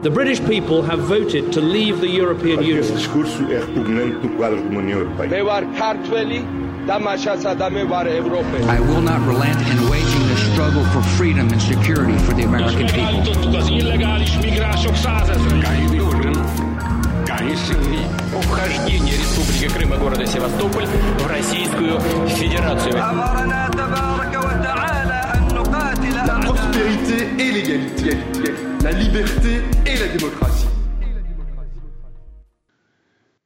The British people have voted to leave the European Union. I will not relent in waging the struggle for freedom and security for the American people. Вхождение Республики Крыма города Севастополь в Российскую Федерацию la liberté et la démocratie.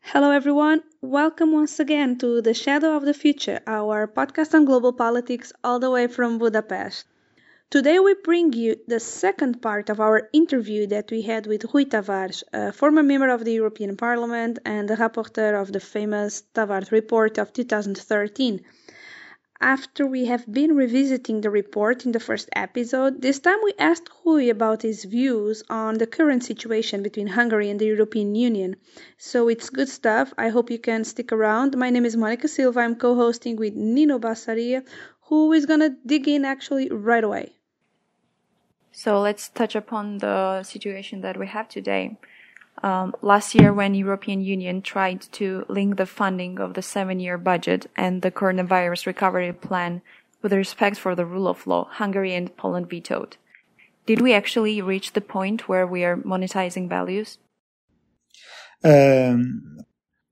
Hello, everyone. Welcome once again to The Shadow of the Future, our podcast on global politics, all the way from Budapest. Today, we bring you the second part of our interview that we had with Rui Tavares, a former member of the European Parliament and the rapporteur of the famous Tavares report of 2013. After we have been revisiting the report in the first episode, this time we asked Rui about his views on the current situation between Hungary and the European Union. So it's good stuff. I hope you can stick around. My name is Monica Silva. I'm co hosting with Nino Bassaria, who is going to dig in actually right away. So let's touch upon the situation that we have today. Um, last year, when European Union tried to link the funding of the seven-year budget and the coronavirus recovery plan with respect for the rule of law, Hungary and Poland vetoed. Did we actually reach the point where we are monetizing values? Um,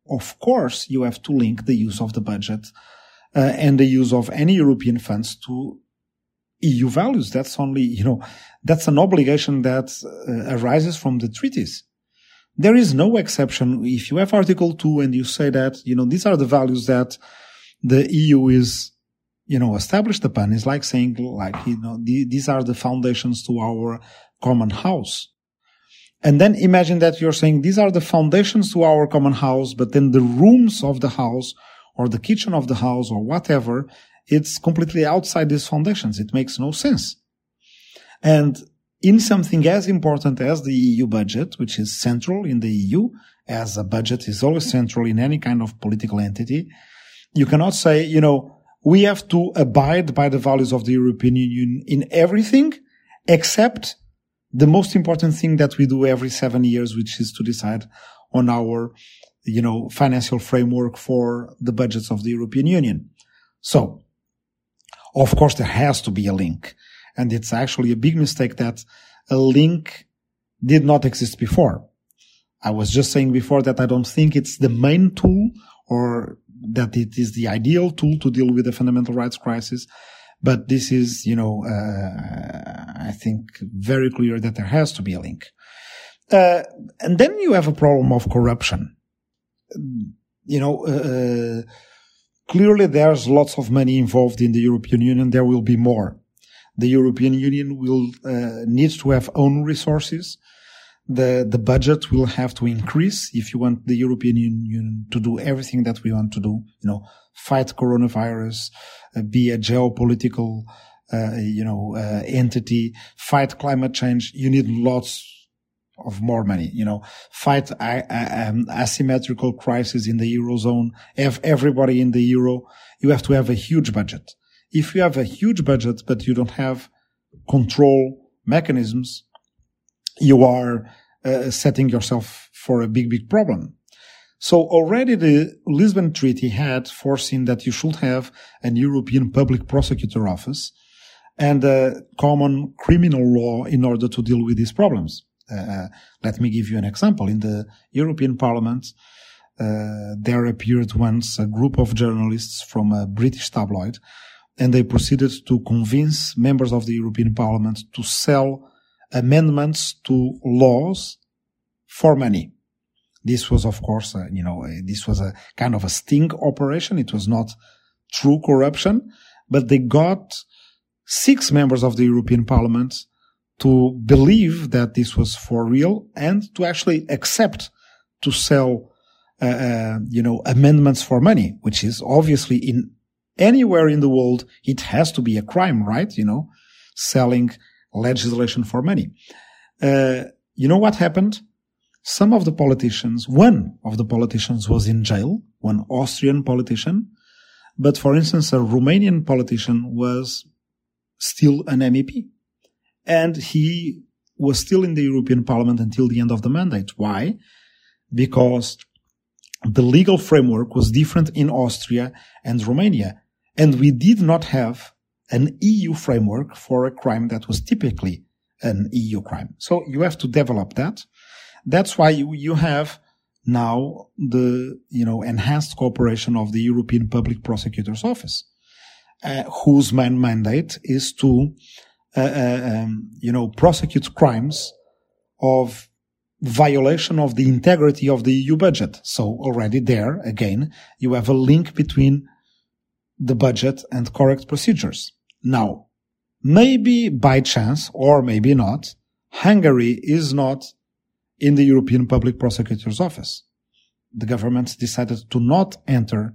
of course, you have to link the use of the budget uh, and the use of any European funds to EU values. That's only, you know, that's an obligation that uh, arises from the treaties. There is no exception. If you have Article 2 and you say that, you know, these are the values that the EU is, you know, established upon, it's like saying, like, you know, the, these are the foundations to our common house. And then imagine that you're saying these are the foundations to our common house, but then the rooms of the house or the kitchen of the house or whatever, it's completely outside these foundations. It makes no sense. And in something as important as the EU budget, which is central in the EU, as a budget is always central in any kind of political entity, you cannot say, you know, we have to abide by the values of the European Union in everything except the most important thing that we do every seven years, which is to decide on our, you know, financial framework for the budgets of the European Union. So, of course, there has to be a link. And it's actually a big mistake that a link did not exist before. I was just saying before that I don't think it's the main tool or that it is the ideal tool to deal with the fundamental rights crisis. But this is, you know, uh, I think very clear that there has to be a link. Uh, and then you have a problem of corruption. You know, uh, clearly there's lots of money involved in the European Union. There will be more the European Union will uh, need to have own resources. The, the budget will have to increase if you want the European Union to do everything that we want to do, you know, fight coronavirus, uh, be a geopolitical, uh, you know, uh, entity, fight climate change. You need lots of more money, you know, fight um, asymmetrical crisis in the Eurozone, have everybody in the Euro. You have to have a huge budget if you have a huge budget but you don't have control mechanisms, you are uh, setting yourself for a big, big problem. So already the Lisbon Treaty had foreseen that you should have an European Public Prosecutor Office and a common criminal law in order to deal with these problems. Uh, uh let me give you an example. In the European Parliament, uh, there appeared once a group of journalists from a British tabloid and they proceeded to convince members of the European Parliament to sell amendments to laws for money. This was, of course, uh, you know, uh, this was a kind of a sting operation. It was not true corruption, but they got six members of the European Parliament to believe that this was for real and to actually accept to sell, uh, uh you know, amendments for money, which is obviously in anywhere in the world, it has to be a crime, right? You know, selling legislation for money. Uh, you know what happened? Some of the politicians, one of the politicians was in jail, one Austrian politician, but for instance, a Romanian politician was still an MEP and he was still in the European Parliament until the end of the mandate. Why? Because the legal framework was different in Austria and Romania. And we did not have an EU framework for a crime that was typically an EU crime. So you have to develop that. That's why you, you have now the, you know, enhanced cooperation of the European Public Prosecutor's Office, uh, whose main mandate is to, uh, uh, um, you know, prosecute crimes of violation of the integrity of the EU budget. So already there, again, you have a link between the budget and correct procedures. Now, maybe by chance, or maybe not, Hungary is not in the European Public Prosecutor's Office. The government decided to not enter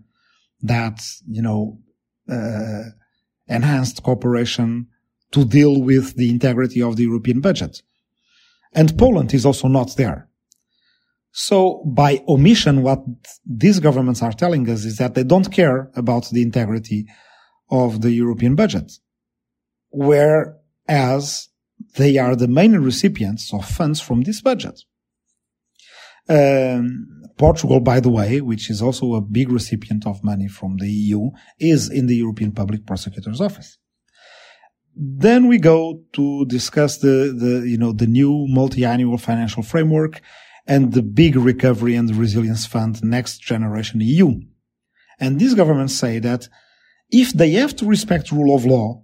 that, you know, uh, enhanced cooperation to deal with the integrity of the European budget. And Poland is also not there. So by omission, what these governments are telling us is that they don't care about the integrity of the European budget. Whereas they are the main recipients of funds from this budget. Um, Portugal, by the way, which is also a big recipient of money from the EU, is in the European Public Prosecutor's Office. Then we go to discuss the, the, you know, the new multi-annual financial framework and the big recovery and resilience fund next generation EU. And these governments say that if they have to respect rule of law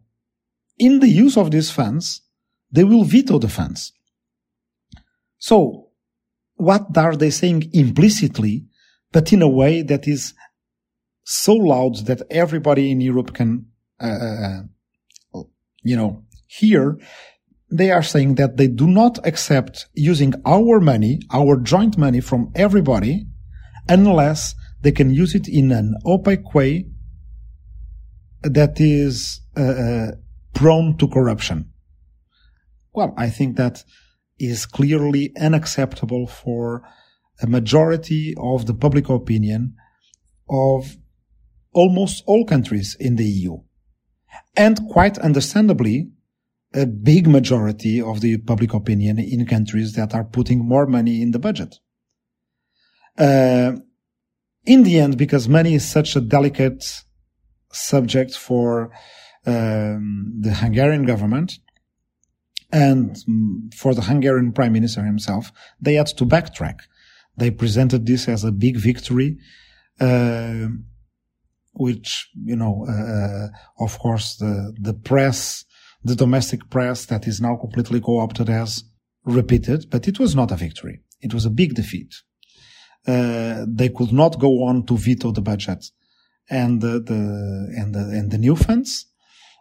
in the use of these funds, they will veto the funds. So what are they saying implicitly, but in a way that is so loud that everybody in Europe can, uh, uh you know, hear, they are saying that they do not accept using our money, our joint money from everybody, unless they can use it in an opaque way that is uh, uh, prone to corruption. Well, I think that is clearly unacceptable for a majority of the public opinion of almost all countries in the EU. And quite understandably, a big majority of the public opinion in countries that are putting more money in the budget. Uh, in the end, because money is such a delicate subject for um, the Hungarian government and for the Hungarian prime minister himself, they had to backtrack. They presented this as a big victory. Uh, which you know, uh, of course, the the press, the domestic press that is now completely co-opted has repeated, but it was not a victory. It was a big defeat. Uh, they could not go on to veto the budget and the, the and the and the new funds.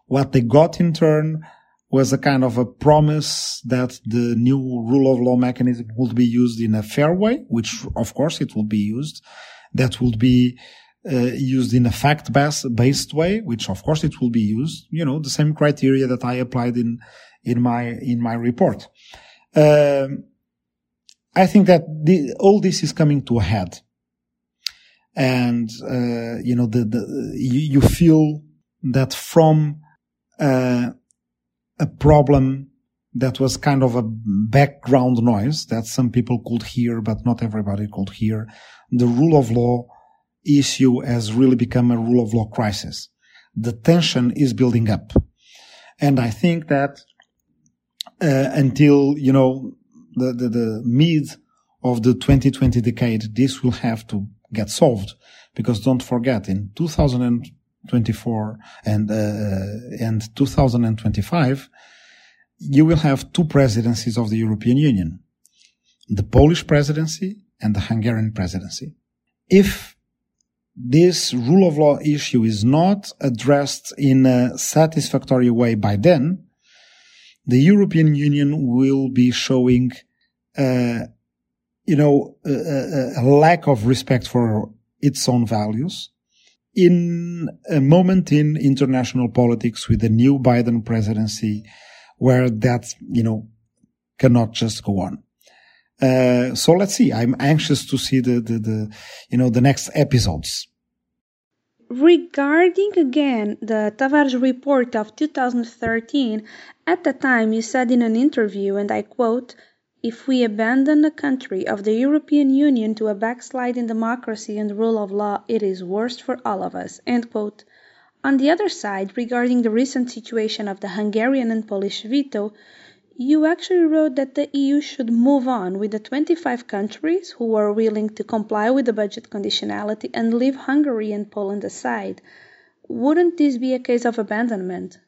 What they got in turn was a kind of a promise that the new rule of law mechanism would be used in a fair way, which of course it will be used. That would be used in a fact-based way, which of course it will be used, you know, the same criteria that I applied in, in my, in my report. Um, I think that the, all this is coming to a head. And, uh, you know, the, the, you, you feel that from, uh, a problem that was kind of a background noise that some people could hear, but not everybody could hear. The rule of law issue has really become a rule of law crisis. The tension is building up. And I think that uh, until, you know, the, the, the mid of the 2020 decade, this will have to get solved. Because don't forget, in 2024 and, uh, and 2025, you will have two presidencies of the European Union. The Polish presidency and the Hungarian presidency. If this rule of law issue is not addressed in a satisfactory way by then, the European Union will be showing, uh, you know, a, a, lack of respect for its own values. In a moment in international politics with the new Biden presidency, where that, you know, cannot just go on. Uh, so let's see. I'm anxious to see the, the, the, you know, the next episodes. Regarding again the Tavares report of 2013, at the time you said in an interview, and I quote, if we abandon the country of the European Union to a backslide in democracy and rule of law, it is worse for all of us. On the other side, regarding the recent situation of the Hungarian and Polish veto, you actually wrote that the EU should move on with the 25 countries who are willing to comply with the budget conditionality and leave Hungary and Poland aside. Wouldn't this be a case of abandonment?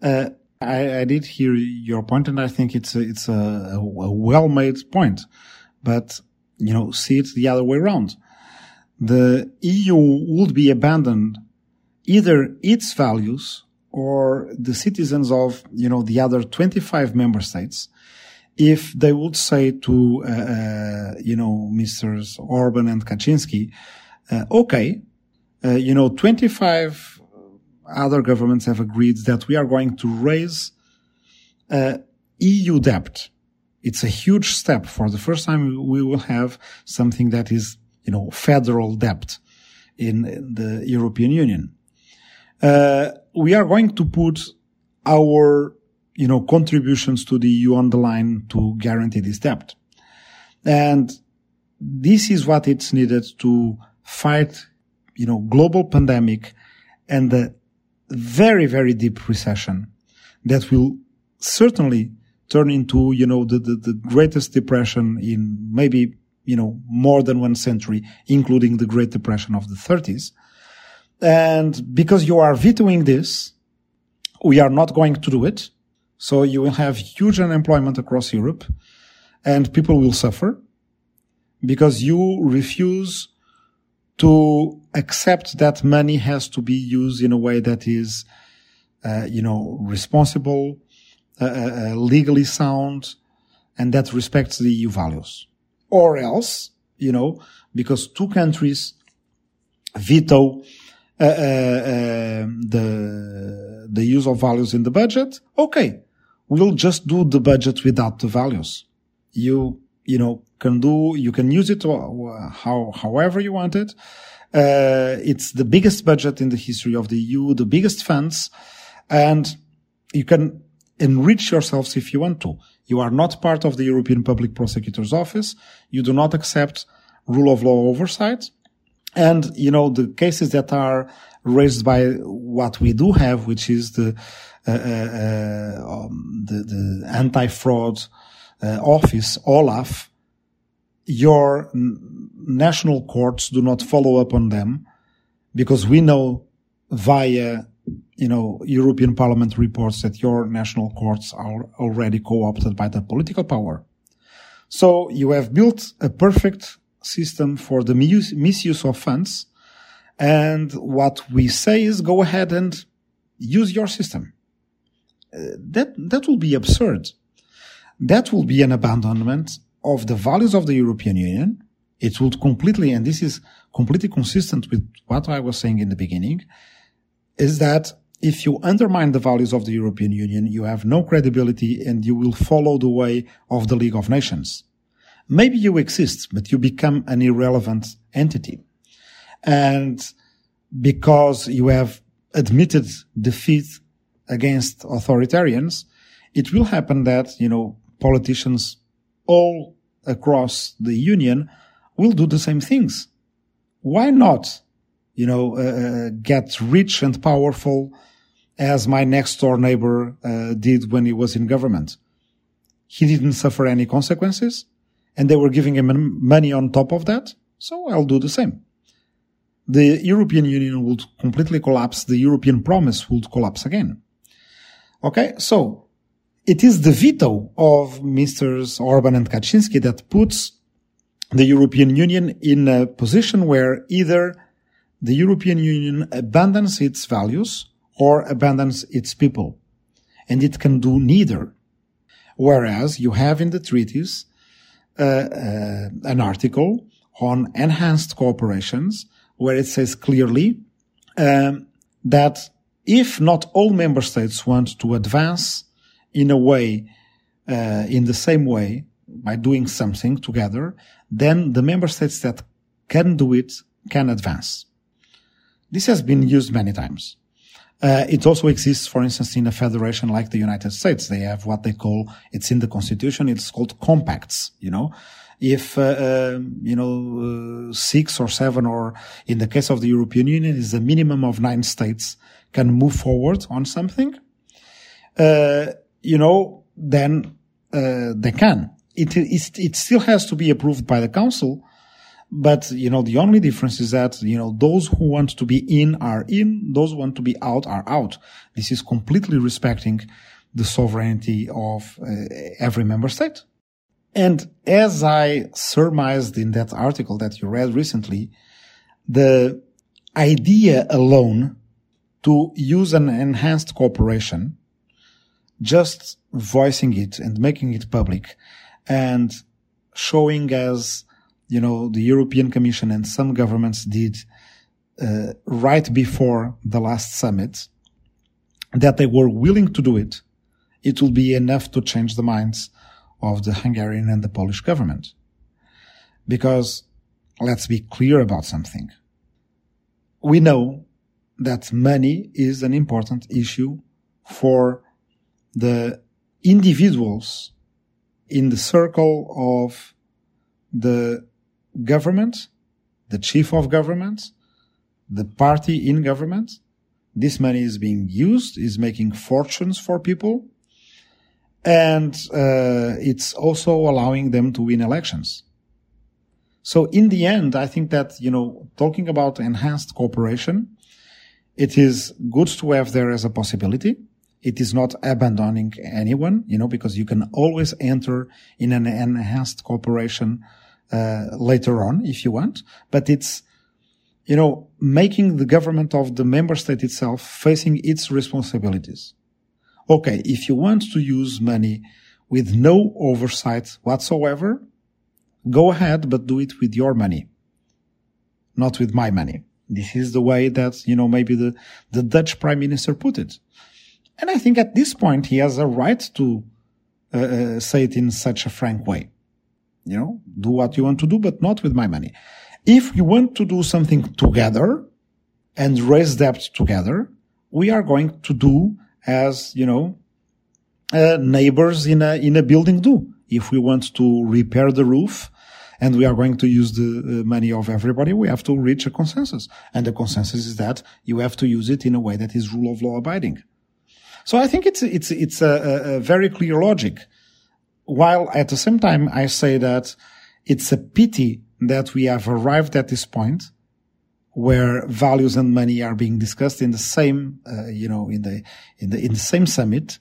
Uh, I, I, did hear your point, and I think it's a, it's a, a well-made point. But you know, see it the other way around. The EU would be abandoned either its values or the citizens of, you know, the other 25 member states, if they would say to, uh, uh, you know, Mr. Orban and Kaczynski, uh, okay, uh, you know, 25 other governments have agreed that we are going to raise uh, EU debt. It's a huge step. For the first time, we will have something that is, you know, federal debt in the European Union. Uh, we are going to put our, you know, contributions to the EU on the line to guarantee this debt. And this is what it's needed to fight, you know, global pandemic and the very, very deep recession that will certainly turn into, you know, the, the, the greatest depression in maybe, you know, more than one century, including the Great Depression of the 30s. And because you are vetoing this, we are not going to do it. So you will have huge unemployment across Europe and people will suffer because you refuse to accept that money has to be used in a way that is, uh, you know, responsible, uh, uh, uh legally sound, and that respects the EU values. Or else, you know, because two countries veto Uh, uh, um, the the use of values in the budget. Okay, we'll just do the budget without the values. You you know can do you can use it uh, how however you want it. Uh, it's the biggest budget in the history of the EU, the biggest funds, and you can enrich yourselves if you want to. You are not part of the European Public Prosecutor's Office. You do not accept rule of law oversight. And, you know, the cases that are raised by what we do have, which is the, uh, uh, uh um, the, the anti-fraud uh, office, Olaf, your national courts do not follow up on them because we know via, you know, European Parliament reports that your national courts are already co-opted by the political power. So you have built a perfect system for the misuse of funds. And what we say is go ahead and use your system. Uh, that, that will be absurd. That will be an abandonment of the values of the European Union. It would completely, and this is completely consistent with what I was saying in the beginning, is that if you undermine the values of the European Union, you have no credibility and you will follow the way of the League of Nations. Maybe you exist, but you become an irrelevant entity. And because you have admitted defeat against authoritarians, it will happen that, you know, politicians all across the union will do the same things. Why not, you know, uh, uh get rich and powerful as my next door neighbor uh, did when he was in government? He didn't suffer any consequences and they were giving him money on top of that. So I'll do the same. The European Union would completely collapse. The European promise would collapse again. Okay. So it is the veto of Mr. Orban and Kaczynski that puts the European Union in a position where either the European Union abandons its values or abandons its people. And it can do neither. Whereas you have in the treaties an article on enhanced cooperations where it says clearly um, that if not all member states want to advance in a way, uh, in the same way, by doing something together, then the member states that can do it can advance. This has been used many times. Uh, it also exists, for instance, in a federation like the United States. They have what they call, it's in the constitution, it's called compacts, you know. If, uh, uh, you know, uh, six or seven, or in the case of the European Union, is a minimum of nine states can move forward on something, uh, you know, then, uh, they can. It, it, it still has to be approved by the council, but, you know, the only difference is that, you know, those who want to be in are in, those who want to be out are out. This is completely respecting the sovereignty of uh, every member state. And as I surmised in that article that you read recently, the idea alone to use an enhanced cooperation, just voicing it and making it public and showing as you know, the European Commission and some governments did uh, right before the last summit, that they were willing to do it, it will be enough to change the minds of the Hungarian and the Polish government. Because let's be clear about something. We know that money is an important issue for the individuals in the circle of the government, the chief of government, the party in government. This money is being used, is making fortunes for people. And uh, it's also allowing them to win elections. So in the end, I think that, you know, talking about enhanced cooperation, it is good to have there as a possibility. It is not abandoning anyone, you know, because you can always enter in an enhanced cooperation uh, later on if you want, but it's, you know, making the government of the member state itself facing its responsibilities. Okay, if you want to use money with no oversight whatsoever, go ahead, but do it with your money, not with my money. This is the way that, you know, maybe the, the Dutch prime minister put it. And I think at this point, he has a right to uh, uh say it in such a frank way. You know, do what you want to do, but not with my money. If you want to do something together and raise debt together, we are going to do as, you know, uh, neighbors in a, in a building do. If we want to repair the roof and we are going to use the uh, money of everybody, we have to reach a consensus. And the consensus is that you have to use it in a way that is rule of law abiding. So I think it's, it's, it's a, a very clear logic while at the same time I say that it's a pity that we have arrived at this point where values and money are being discussed in the same, uh, you know, in the, in the, in the same summit.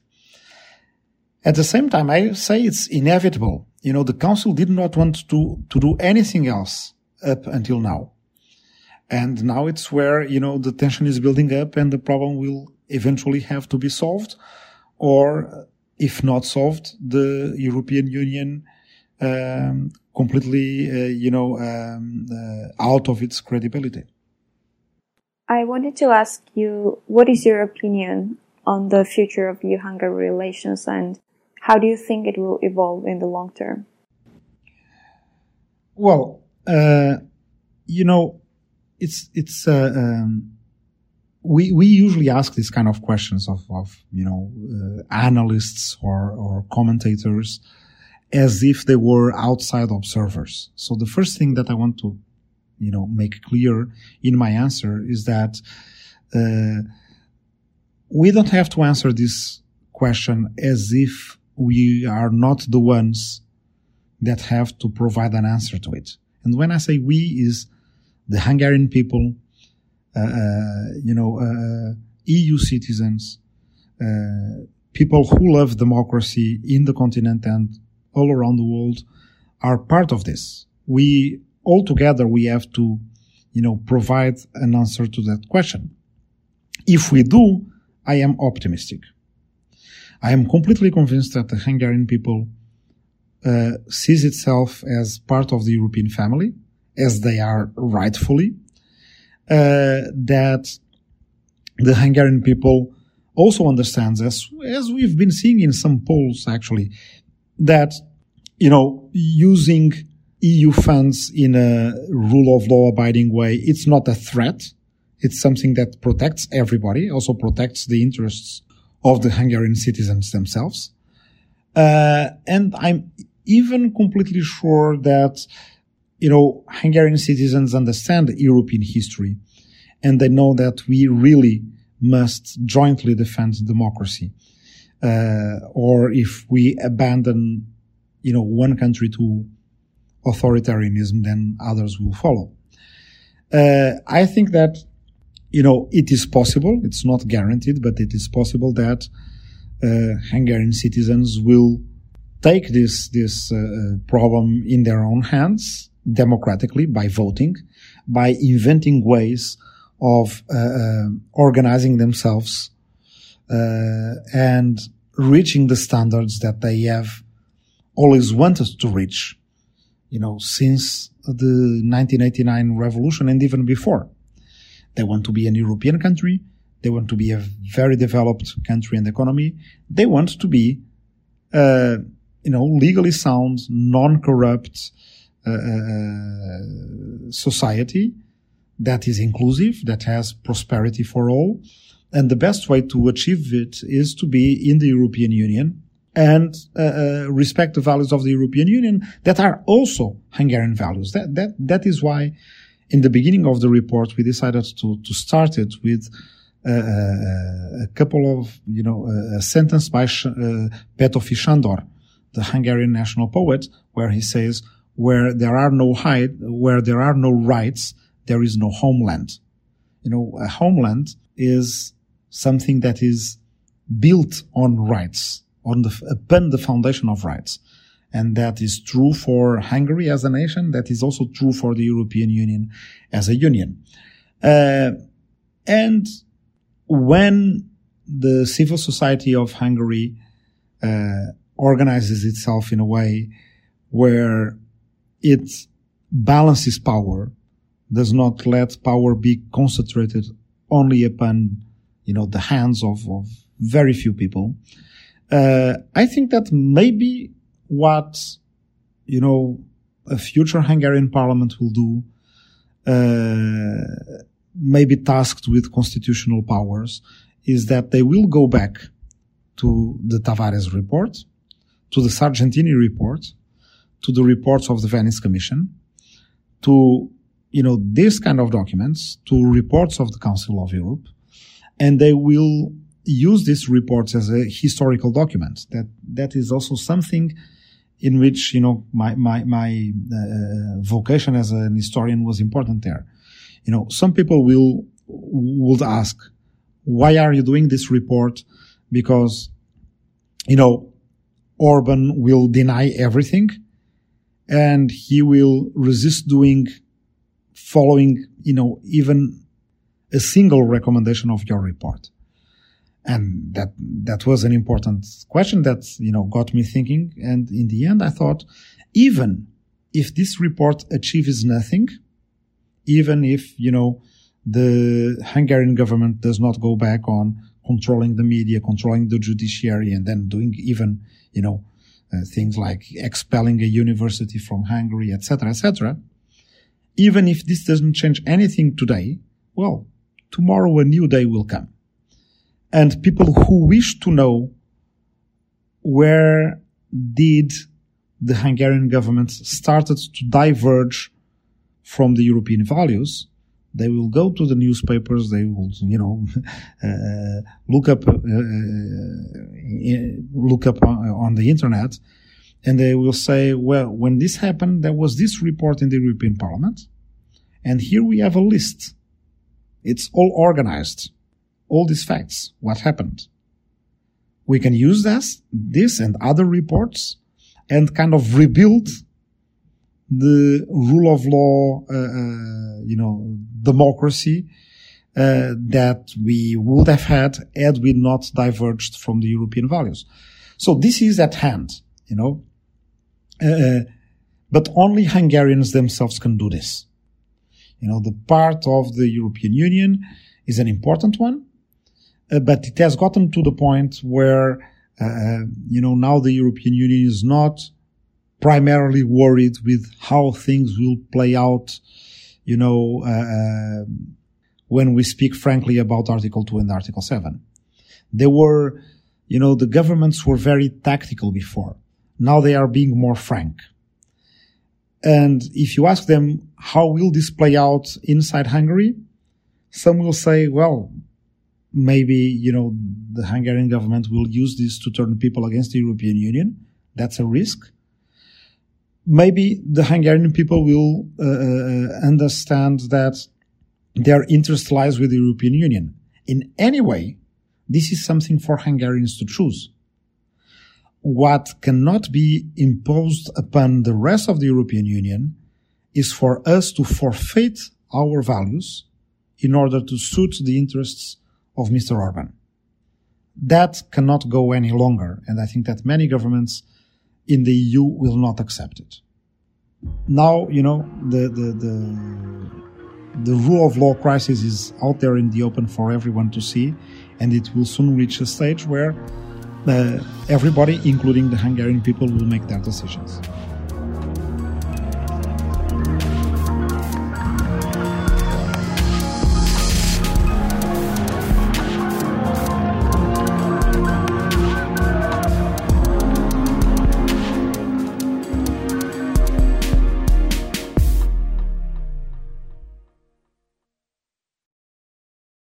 At the same time, I say it's inevitable. You know, the council did not want to, to do anything else up until now. And now it's where, you know, the tension is building up and the problem will eventually have to be solved or if not solved, the European Union um, completely, uh, you know, um, uh, out of its credibility. I wanted to ask you, what is your opinion on the future of EU-Hungary relations and how do you think it will evolve in the long term? Well, uh, you know, it's, it's, uh, um, we we usually ask these kind of questions of of you know uh, analysts or or commentators as if they were outside observers. So the first thing that I want to you know make clear in my answer is that uh, we don't have to answer this question as if we are not the ones that have to provide an answer to it. And when I say we is the Hungarian people, you know, uh, EU citizens, people who love democracy in the continent and all around the world are part of this. We all together we have to, you know, provide an answer to that question. If we do, I am optimistic. I am completely convinced that the Hungarian people uh, sees itself as part of the European family, as they are rightfully, uh, that the Hungarian people also understands, as as we've been seeing in some polls actually, that you know using EU funds in a rule of law abiding way, it's not a threat. It's something that protects everybody, also protects the interests of the Hungarian citizens themselves. Uh, and I'm even completely sure that, you know, Hungarian citizens understand European history and they know that we really must jointly defend democracy. Uh, or if we abandon, you know, one country to authoritarianism, then others will follow. Uh, I think that, you know, it is possible. It's not guaranteed, but it is possible that uh, Hungarian citizens will take this this uh, problem in their own hands democratically by voting, by inventing ways of uh, uh, organizing themselves uh, and reaching the standards that they have always wanted to reach, you know, since the 1989 revolution and even before. They want to be an European country. They want to be a very developed country and economy. They want to be, uh, you know, legally sound, non-corrupt society that is inclusive, that has prosperity for all. And the best way to achieve it is to be in the European Union and uh, uh, respect the values of the European Union that are also Hungarian values. That that that is why, in the beginning of the report, we decided to to start it with uh, uh a couple of you know a sentence by Sh- uh, Petőfi Sándor, the Hungarian national poet, where he says, "Where there are no where there are no rights, there is no homeland." You know, a homeland is something that is built on rights, on the, upon the foundation of rights. And that is true for Hungary as a nation. That is also true for the European Union as a union. Uh, and when the civil society of Hungary uh, organizes itself in a way where it balances power, does not let power be concentrated only upon you know, the hands of, of very few people. Uh, I think that maybe what, you know, a future Hungarian parliament will do, uh, maybe tasked with constitutional powers, is that they will go back to the Tavares report, to the Sargentini report, to the reports of the Venice Commission, to, you know, this kind of documents, to reports of the Council of Europe, and they will use these reports as a historical document. That that is also something in which you know my my my uh, vocation as an historian was important there. You know, some people will would ask, why are you doing this report? Because you know Orban will deny everything, and he will resist doing following you know even a single recommendation of your report? And that, that was an important question that, you know, got me thinking. And in the end, I thought, even if this report achieves nothing, even if, you know, the Hungarian government does not go back on controlling the media, controlling the judiciary, and then doing even, you know, uh, things like expelling a university from Hungary, etc., etc. Even if this doesn't change anything today, well, tomorrow a new day will come. And people who wish to know where did the Hungarian government started to diverge from the European values, they will go to the newspapers, they will, you know, uh, look up, uh, uh, look up on, on the internet, and they will say, well, when this happened, there was this report in the European Parliament, and here we have a list it's all organized. All these facts, what happened. We can use this, this and other reports and kind of rebuild the rule of law, uh, uh, you know, democracy uh, that we would have had had we not diverged from the European values. So this is at hand, you know, but only Hungarians themselves can do this. You know, the part of the European Union is an important one, uh, but it has gotten to the point where, uh, you know, now the European Union is not primarily worried with how things will play out, you know, uh, when we speak frankly about Article 2 and Article 7. They were, you know, the governments were very tactical before. Now they are being more frank. And if you ask them, how will this play out inside Hungary? Some will say, well, maybe, you know, the Hungarian government will use this to turn people against the European Union. That's a risk. Maybe the Hungarian people will uh, uh understand that their interest lies with the European Union. In any way, this is something for Hungarians to choose. What cannot be imposed upon the rest of the European Union is for us to forfeit our values in order to suit the interests of Mr. Orban. That cannot go any longer, and I think that many governments in the EU will not accept it. Now, you know, the, the, the, the rule of law crisis is out there in the open for everyone to see, and it will soon reach a stage where uh, everybody, including the Hungarian people, will make their decisions.